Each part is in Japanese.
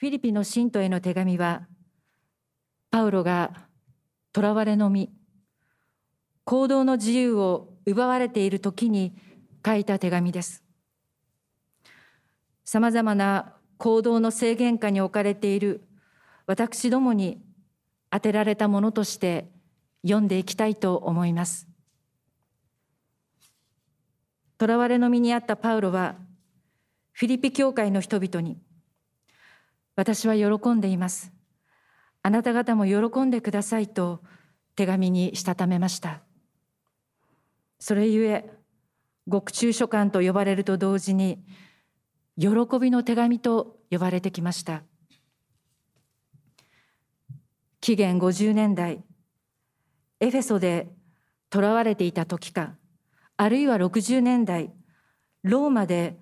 フィリピンの信徒への手紙は、パウロが囚われの身、行動の自由を奪われている時に書いた手紙です。さまざまな行動の制限下に置かれている私どもに当てられたものとして読んでいきたいと思います。囚われの身にあったパウロは、フィリピ教会の人々に、私は喜んでいます。あなた方も喜んでくださいと手紙にしたためました。それゆえ、獄中書簡と呼ばれると同時に、喜びの手紙と呼ばれてきました。紀元50年代、エフェソで囚われていた時か、あるいは60年代、ローマで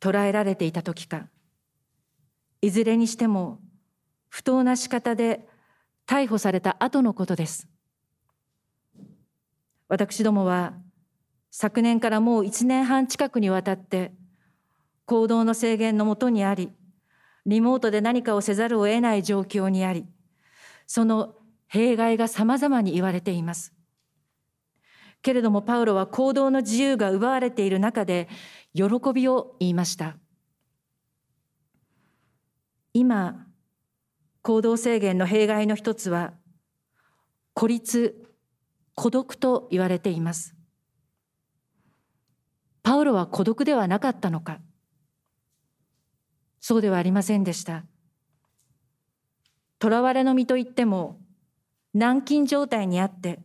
捕らえられていた時か、いずれにしても不当な仕方で逮捕された後のことです。私どもは昨年からもう1年半近くにわたって行動の制限のもとにあり、リモートで何かをせざるを得ない状況にあり、その弊害が様々に言われています。けれどもパウロは行動の自由が奪われている中で喜びを言いました。今、行動制限の弊害の一つは、孤立、孤独と言われています。パウロは孤独ではなかったのかそうではありませんでした。囚われの身といっても、軟禁状態にあって、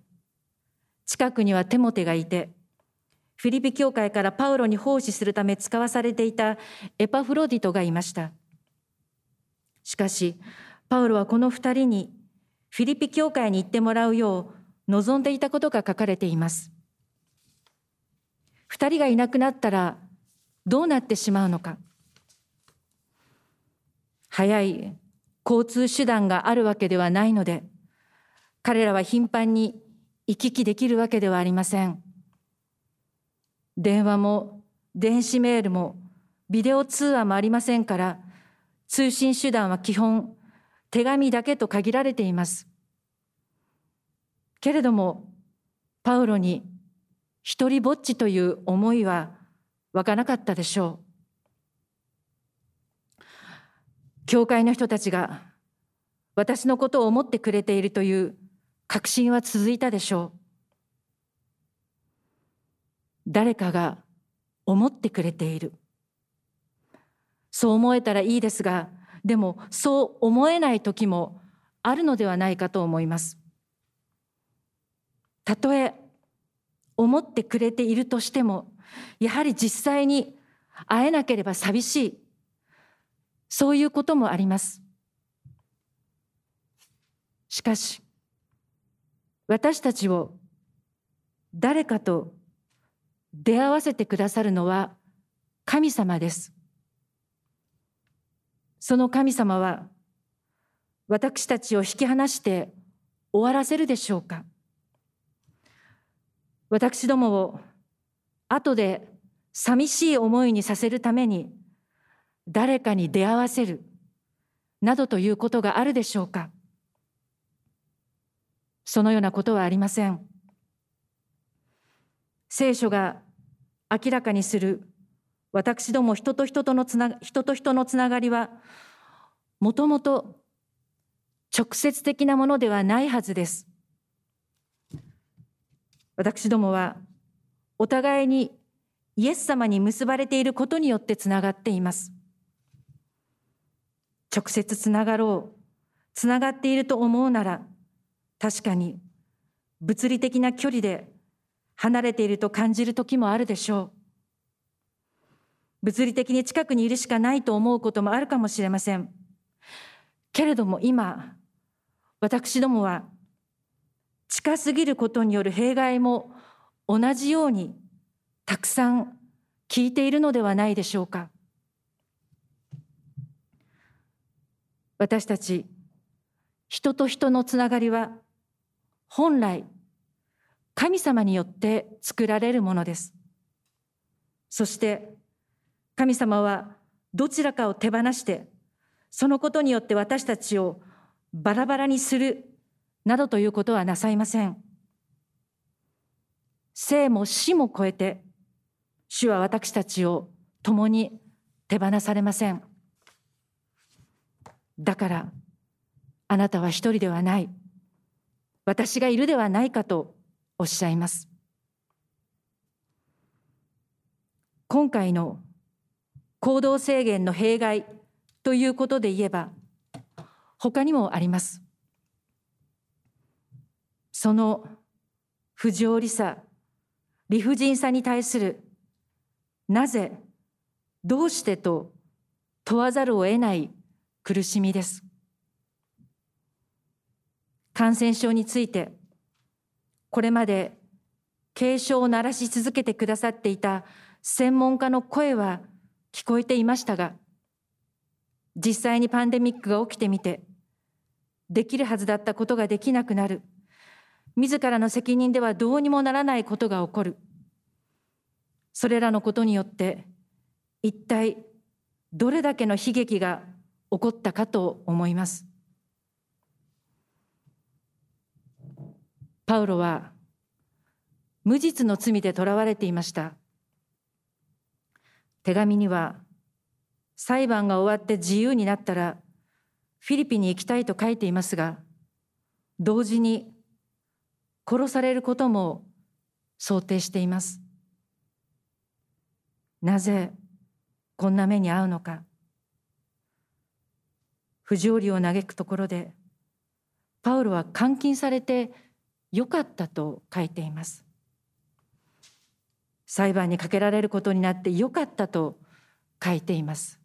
近くにはテモテがいて、フィリピ教会からパウロに奉仕するため使わされていたエパフロディトがいました。しかし、パウロはこの二人にフィリピ教会に行ってもらうよう望んでいたことが書かれています。二人がいなくなったらどうなってしまうのか。早い交通手段があるわけではないので、彼らは頻繁に行き来できるわけではありません。電話も電子メールもビデオ通話もありませんから、通信手段は基本、手紙だけと限られています。けれども、パウロに一人ぼっちという思いは湧かなかったでしょう。教会の人たちが私のことを思ってくれているという確信は続いたでしょう。誰かが思ってくれている。そう思えたらいいですが、でもそう思えない時もあるのではないかと思います。たとえ思ってくれているとしても、やはり実際に会えなければ寂しい。そういうこともあります。しかし、私たちを誰かと出会わせてくださるのは神様です。その神様は私たちを引き離して終わらせるでしょうか？私どもを後で寂しい思いにさせるために誰かに出会わせるなどということがあるでしょうか？そのようなことはありません。聖書が明らかにする私ども人と人とのつな人と人のつながりはもともと直接的なものではないはずです。私どもはお互いにイエス様に結ばれていることによってつながっています。直接つながろう、つながっていると思うなら、確かに物理的な距離で離れていると感じる時もあるでしょう。物理的に近くにいるしかないと思うこともあるかもしれません。けれども今、私どもは近すぎることによる弊害も同じようにたくさん聞いているのではないでしょうか。私たち人と人のつながりは本来神様によって作られるものです。そして神様はどちらかを手放してそのことによって私たちをバラバラにするなどということはなさいません。生も死も超えて、主は私たちを共に手放されません。だから、あなたは一人ではない。私がいるではないかとおっしゃいます。今回の行動制限の弊害ということで言えば、他にもあります。その不条理さ、理不尽さに対する、なぜ、どうしてと問わざるを得ない苦しみです。感染症について、これまで警鐘を鳴らし続けてくださっていた専門家の声は聞こえていましたが、実際にパンデミックが起きてみて、できるはずだったことができなくなる、自らの責任ではどうにもならないことが起こる。それらのことによって、一体どれだけの悲劇が起こったかと思います。パウロは無実の罪で囚われていました。手紙には、裁判が終わって自由になったら、フィリピンに行きたいと書いていますが、同時に殺されることも想定しています。なぜこんな目に遭うのか。不条理を嘆くところで、パウロは監禁されてよかったと書いています。裁判にかけられることになってよかったと書いています。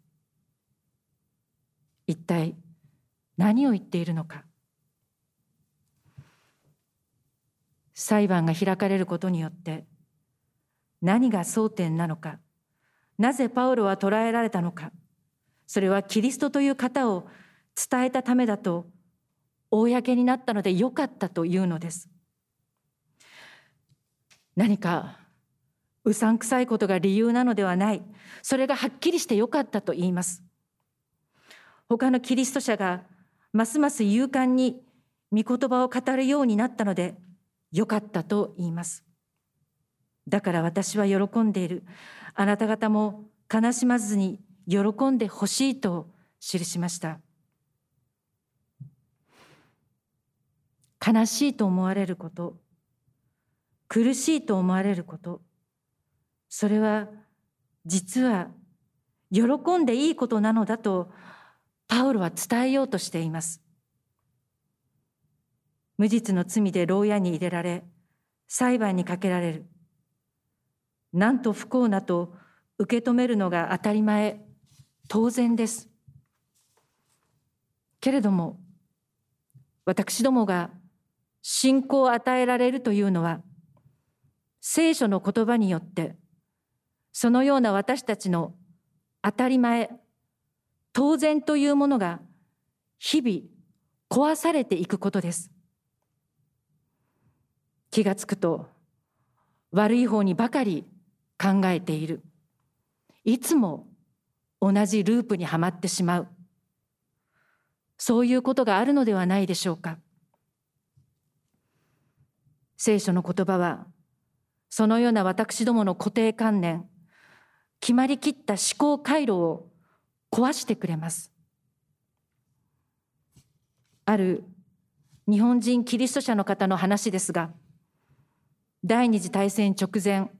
一体何を言っているのか。裁判が開かれることによって何が争点なのか。なぜパウロは捕らえられたのか。それはキリストという方を伝えたためだと公になったのでよかったというのです。何かうさんくさいことが理由なのではない。それがはっきりしてよかったと言います。他のキリスト者がますます勇敢に御言葉を語るようになったのでよかったと言います。だから私は喜んでいる。あなた方も悲しまずに喜んでほしいと記しました。悲しいと思われること、苦しいと思われること、それは実は喜んでいいことなのだとパウロは伝えようとしています。無実の罪で牢屋に入れられ裁判にかけられる。なんと不幸なと受け止めるのが当たり前、当然です。けれども私どもが信仰を与えられるというのは聖書の言葉によってそのような私たちの当たり前、当然というものが日々壊されていくことです。気がつくと悪い方にばかり考えている。いつも同じループにはまってしまう。そういうことがあるのではないでしょうか。聖書の言葉は、そのような私どもの固定観念、決まりきった思考回路を壊してくれます。ある日本人キリスト者の方の話ですが、第二次大戦直前、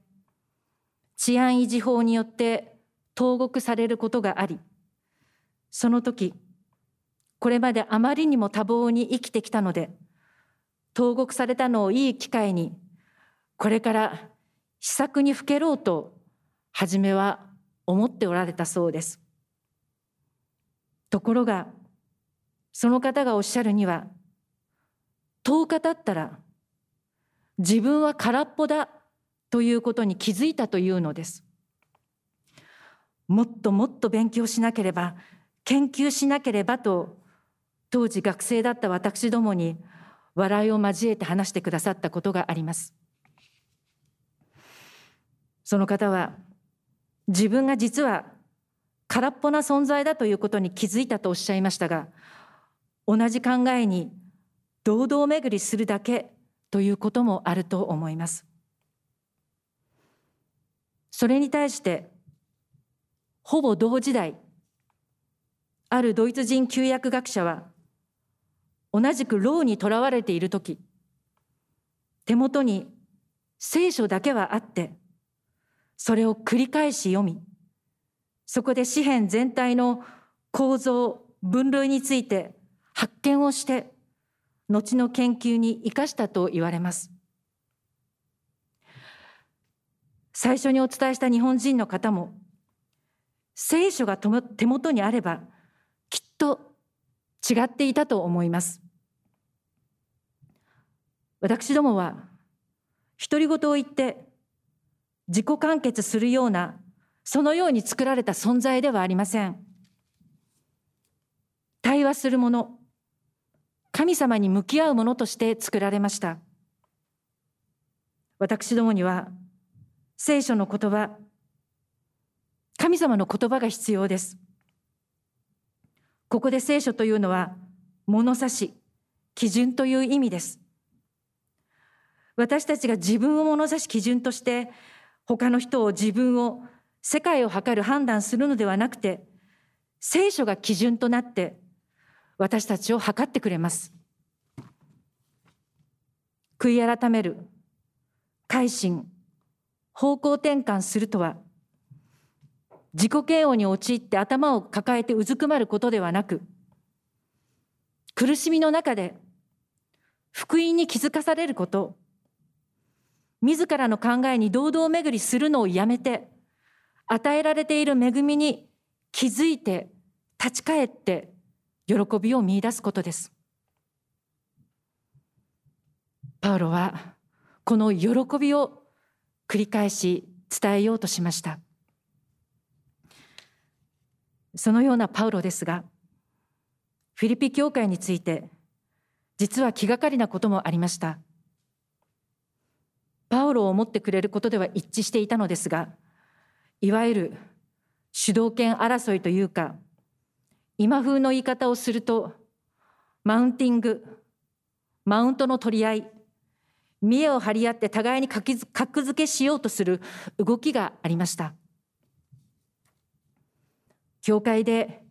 治安維持法によって投獄されることがあり、その時、これまであまりにも多忙に生きてきたので、投獄されたのをいい機会に、これから施策にふけろうと初めは思っておられたそうです。ところが、その方がおっしゃるには、10日経ったら、自分は空っぽだということに気づいたというのです。もっともっと勉強しなければ、研究しなければと、当時学生だった私どもに笑いを交えて話してくださったことがあります。その方は自分が実は空っぽな存在だということに気づいたとおっしゃいましたが同じ考えに堂々巡りするだけということもあると思います。それに対してほぼ同時代あるドイツ人旧約学者は同じく牢にとらわれている時手元に聖書だけはあってそれを繰り返し読みそこで詩篇全体の構造分類について発見をして後の研究に生かしたと言われます。最初にお伝えした日本人の方も聖書が手元にあればきっと違っていたと思います。私どもは独り言を言って自己完結するようなそのように作られた存在ではありません。対話するもの神様に向き合うものとして作られました。私どもには聖書の言葉神様の言葉が必要です。ここで聖書というのは物差し基準という意味です。私たちが自分を物差し基準として他の人を自分を世界を測る判断するのではなくて聖書が基準となって私たちを測ってくれます。悔い改める改心方向転換するとは自己嫌悪に陥って頭を抱えてうずくまることではなく苦しみの中で福音に気づかされること自らの考えに堂々巡りするのをやめて与えられている恵みに気づいて立ち返って喜びを見出すことです。パウロはこの喜びを繰り返し伝えようとしました。そのようなパウロですがフィリピ教会について実は気がかりなこともありました。パウロを思ってくれることでは一致していたのですがいわゆる主導権争いというか今風の言い方をするとマウンティングマウントの取り合い見栄を張り合って互いに格付けしようとする動きがありました。教会で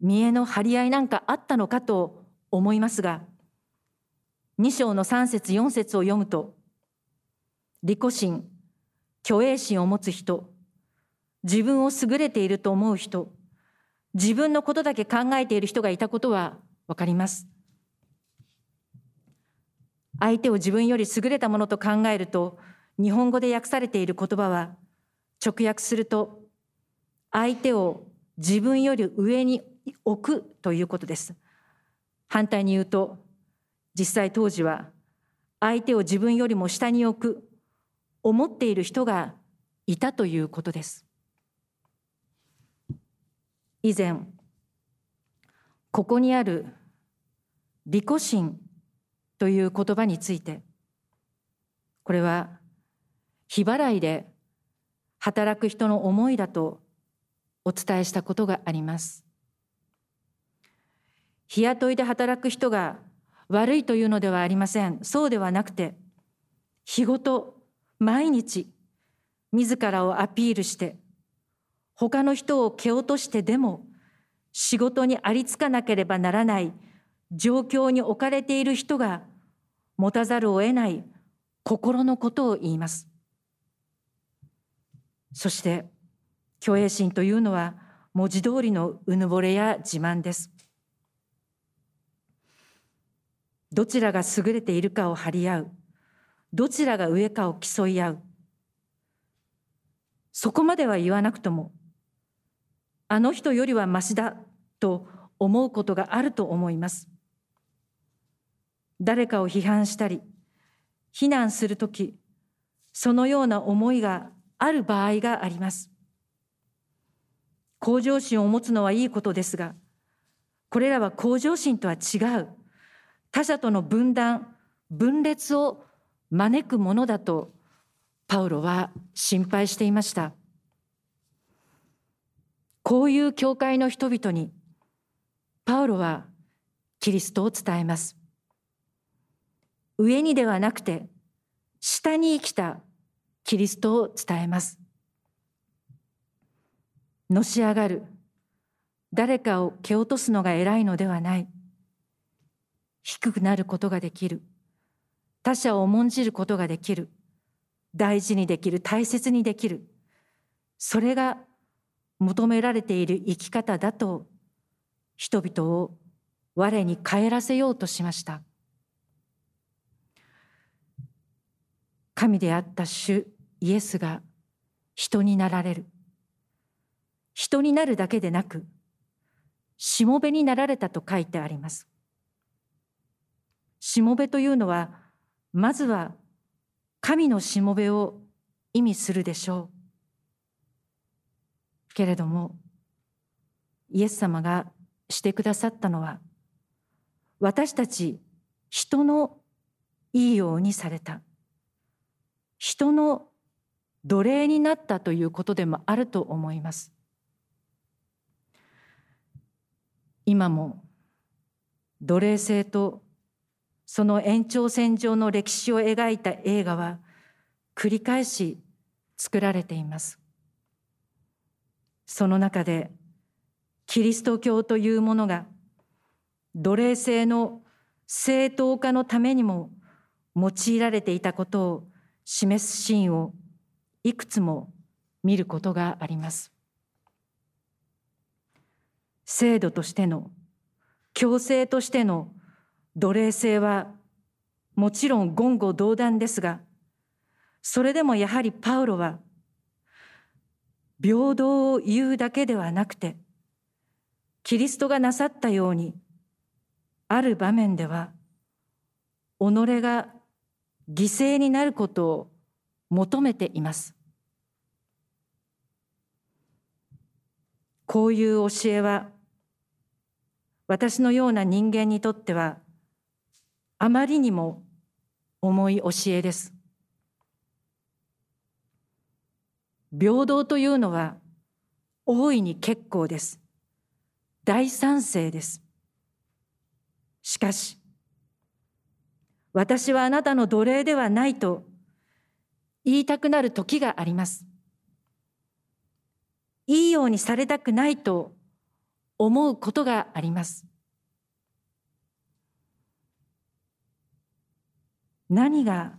見栄の張り合いなんかあったのかと思いますが2章の3節4節を読むと利己心虚栄心を持つ人自分を優れていると思う人自分のことだけ考えている人がいたことは分かります。相手を自分より優れたものと考えると日本語で訳されている言葉は直訳すると相手を自分より上に置くということです。反対に言うと実際当時は相手を自分よりも下に置く思っている人がいたということです。以前ここにある利己心という言葉についてこれは日払いで働く人の思いだとお伝えしたことがあります。日雇いで働く人が悪いというのではありません。そうではなくて日ごと毎日自らをアピールして他の人を蹴落としてでも仕事にありつかなければならない状況に置かれている人が持たざるを得ない心のことを言います。そして虚栄心というのは文字通りのうぬぼれや自慢です。どちらが優れているかを張り合う。どちらが上かを競い合う。そこまでは言わなくとも、あの人よりはましだと思うことがあると思います。誰かを批判したり、非難するとき、そのような思いがある場合があります。向上心を持つのはいいことですが、これらは向上心とは違う、他者との分断、分裂を招くものだと、パウロは心配していました。こういう教会の人々にパウロはキリストを伝えます。上にではなくて下に生きたキリストを伝えます。のし上がる誰かを蹴落とすのが偉いのではない。低くなることができる。他者を重んじることができる。大事にできる大切にできる。それが求められている生き方だと人々を我に帰らせようとしました。神であった主イエスが人になられる。人になるだけでなくしもべになられたと書いてあります。しもべというのはまずは神のしもべを意味するでしょう。けれどもイエス様がしてくださったのは私たち人のいいようにされた。人の奴隷になったということでもあると思います。今も奴隷制とその延長線上の歴史を描いた映画は繰り返し作られていますその中でキリスト教というものが奴隷制の正当化のためにも用いられていたことを示すシーンをいくつも見ることがあります。制度としての強制としての奴隷制はもちろん言語道断ですがそれでもやはりパウロは平等を言うだけではなくてキリストがなさったようにある場面では己が犠牲になることを求めています。こういう教えは私のような人間にとってはあまりにも重い教えです平等というのは大いに結構です。大賛成です。しかし、私はあなたの奴隷ではないと言いたくなる時があります。いいようにされたくないと思うことがあります。何が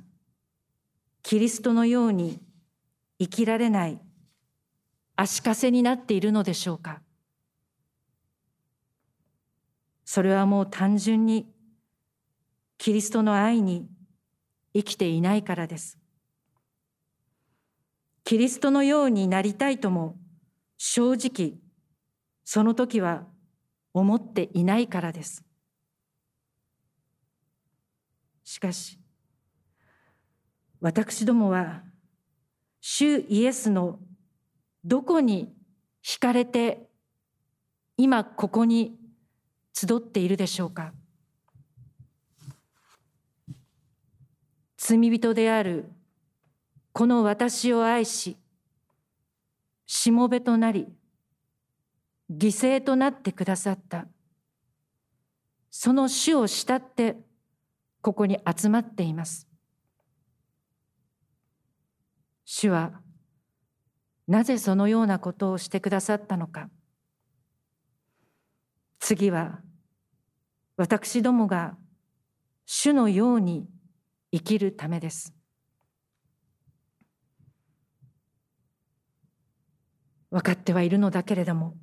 キリストのように生きられない足かせになっているのでしょうか？それはもう単純にキリストの愛に生きていないからです。キリストのようになりたいとも正直その時は思っていないからです。しかし私どもは主イエスのどこに惹かれて今ここに集っているでしょうか？罪人であるこの私を愛ししもべとなり犠牲となってくださった。その主を慕ってここに集まっています。主はなぜそのようなことをしてくださったのか。次は私どもが主のように生きるためです。分かってはいるのだけれども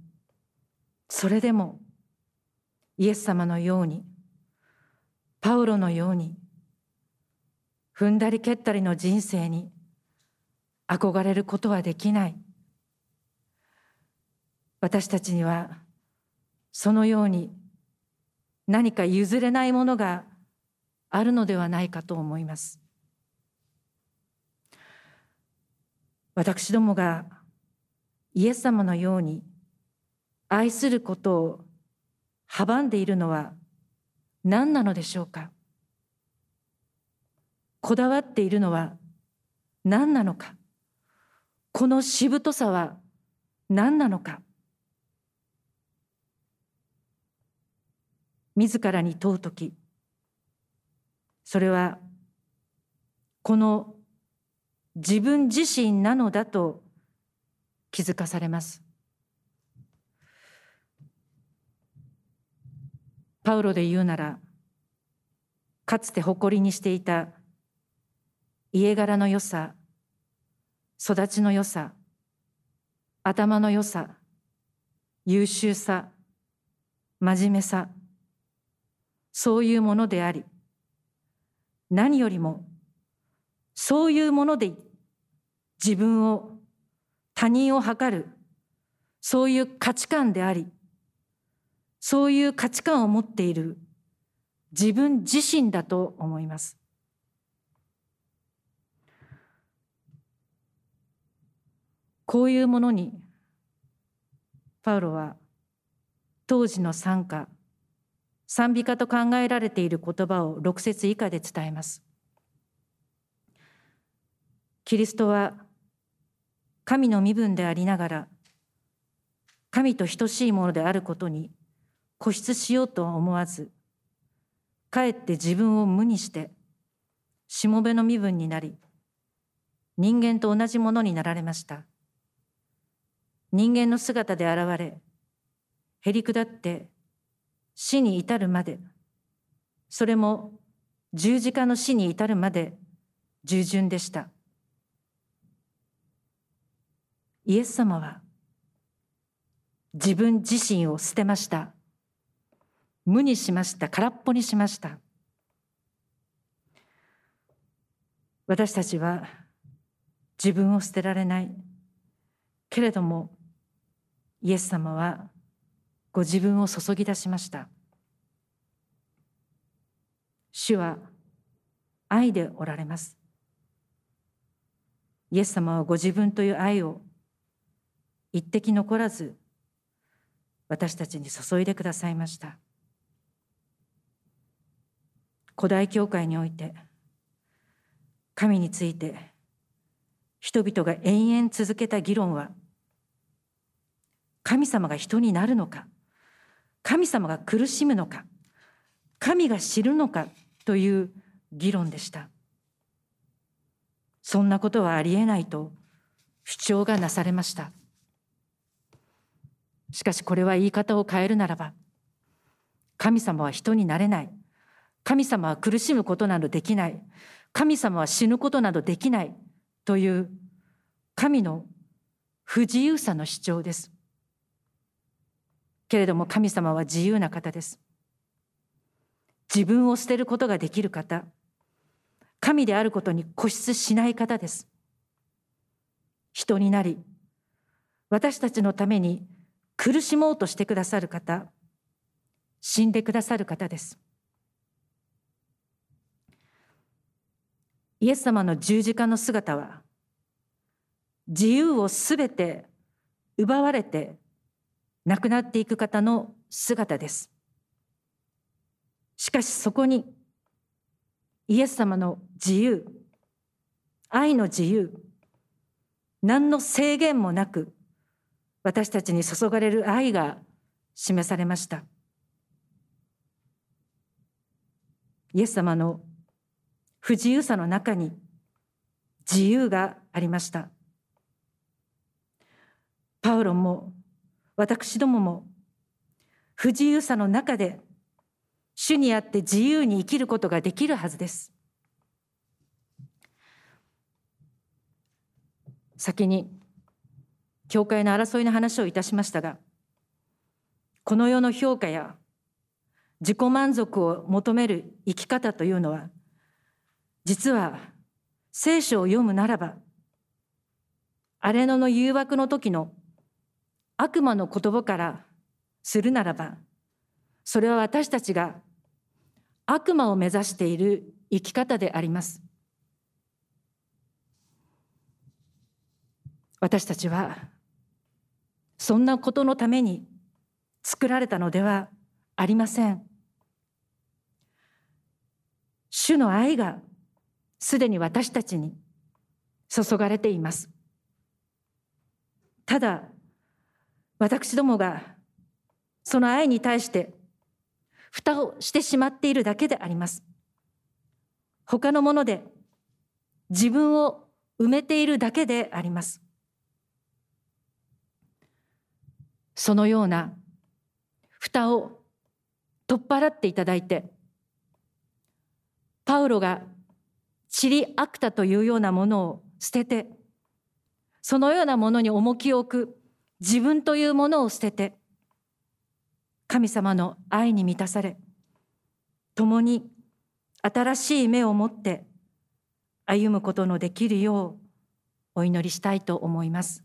それでもイエス様のようにパウロのように踏んだり蹴ったりの人生に憧れることはできない。私たちにはそのように何か譲れないものがあるのではないかと思います。私どもがイエス様のように愛することを阻んでいるのは何なのでしょうか。こだわっているのは何なのか。このしぶとさは何なのか？自らに問う時それはこの自分自身なのだと気づかされます。パウロで言うならかつて誇りにしていた家柄の良さ育ちの良さ、頭の良さ、優秀さ、真面目さ、そういうものであり、何よりもそういうもので自分を他人を測るそういう価値観でありそういう価値観を持っている自分自身だと思います。こういうものにパウロは当時の賛歌賛美歌と考えられている言葉を6節以下で伝えます。キリストは神の身分でありながら神と等しいものであることに固執しようとは思わずかえって自分を無にしてしもべの身分になり人間と同じものになられました。人間の姿で現れへりくだって死に至るまでそれも十字架の死に至るまで従順でした。イエス様は自分自身を捨てました。無にしました。空っぽにしました。私たちは自分を捨てられない。けれどもイエス様はご自分を注ぎ出しました。主は愛でおられます。イエス様はご自分という愛を一滴残らず私たちに注いでくださいました。古代教会において神について人々が延々続けた議論は神様が人になるのか？神様が苦しむのか？神が知るのか？という議論でした。そんなことはありえないと主張がなされました。しかしこれは言い方を変えるならば神様は人になれない。神様は苦しむことなどできない。神様は死ぬことなどできない。という神の不自由さの主張です。けれども神様は自由な方です。自分を捨てることができる方。神であることに固執しない方です。人になり私たちのために苦しもうとしてくださる方。死んでくださる方です。イエス様の十字架の姿は自由をすべて奪われて亡くなっていく方の姿です。しかしそこにイエス様の自由愛の自由何の制限もなく私たちに注がれる愛が示されました。イエス様の不自由さの中に自由がありました。パウロも私どもも不自由さの中で主にあって自由に生きることができるはずです。先に教会の争いの話をいたしましたがこの世の評価や自己満足を求める生き方というのは実は聖書を読むならば荒れ野の誘惑の時の悪魔の言葉からするならばそれは私たちが悪魔を目指している生き方であります私たちはそんなことのために作られたのではありません。主の愛がすでに私たちに注がれています。ただ、私どもがその愛に対して蓋をしてしまっているだけであります。他のもので自分を埋めているだけであります。そのような蓋を取っ払っていただいてパウロがチリアクタというようなものを捨ててそのようなものに重きを置く自分というものを捨てて神様の愛に満たされ共に新しい目を持って歩むことのできるようお祈りしたいと思います。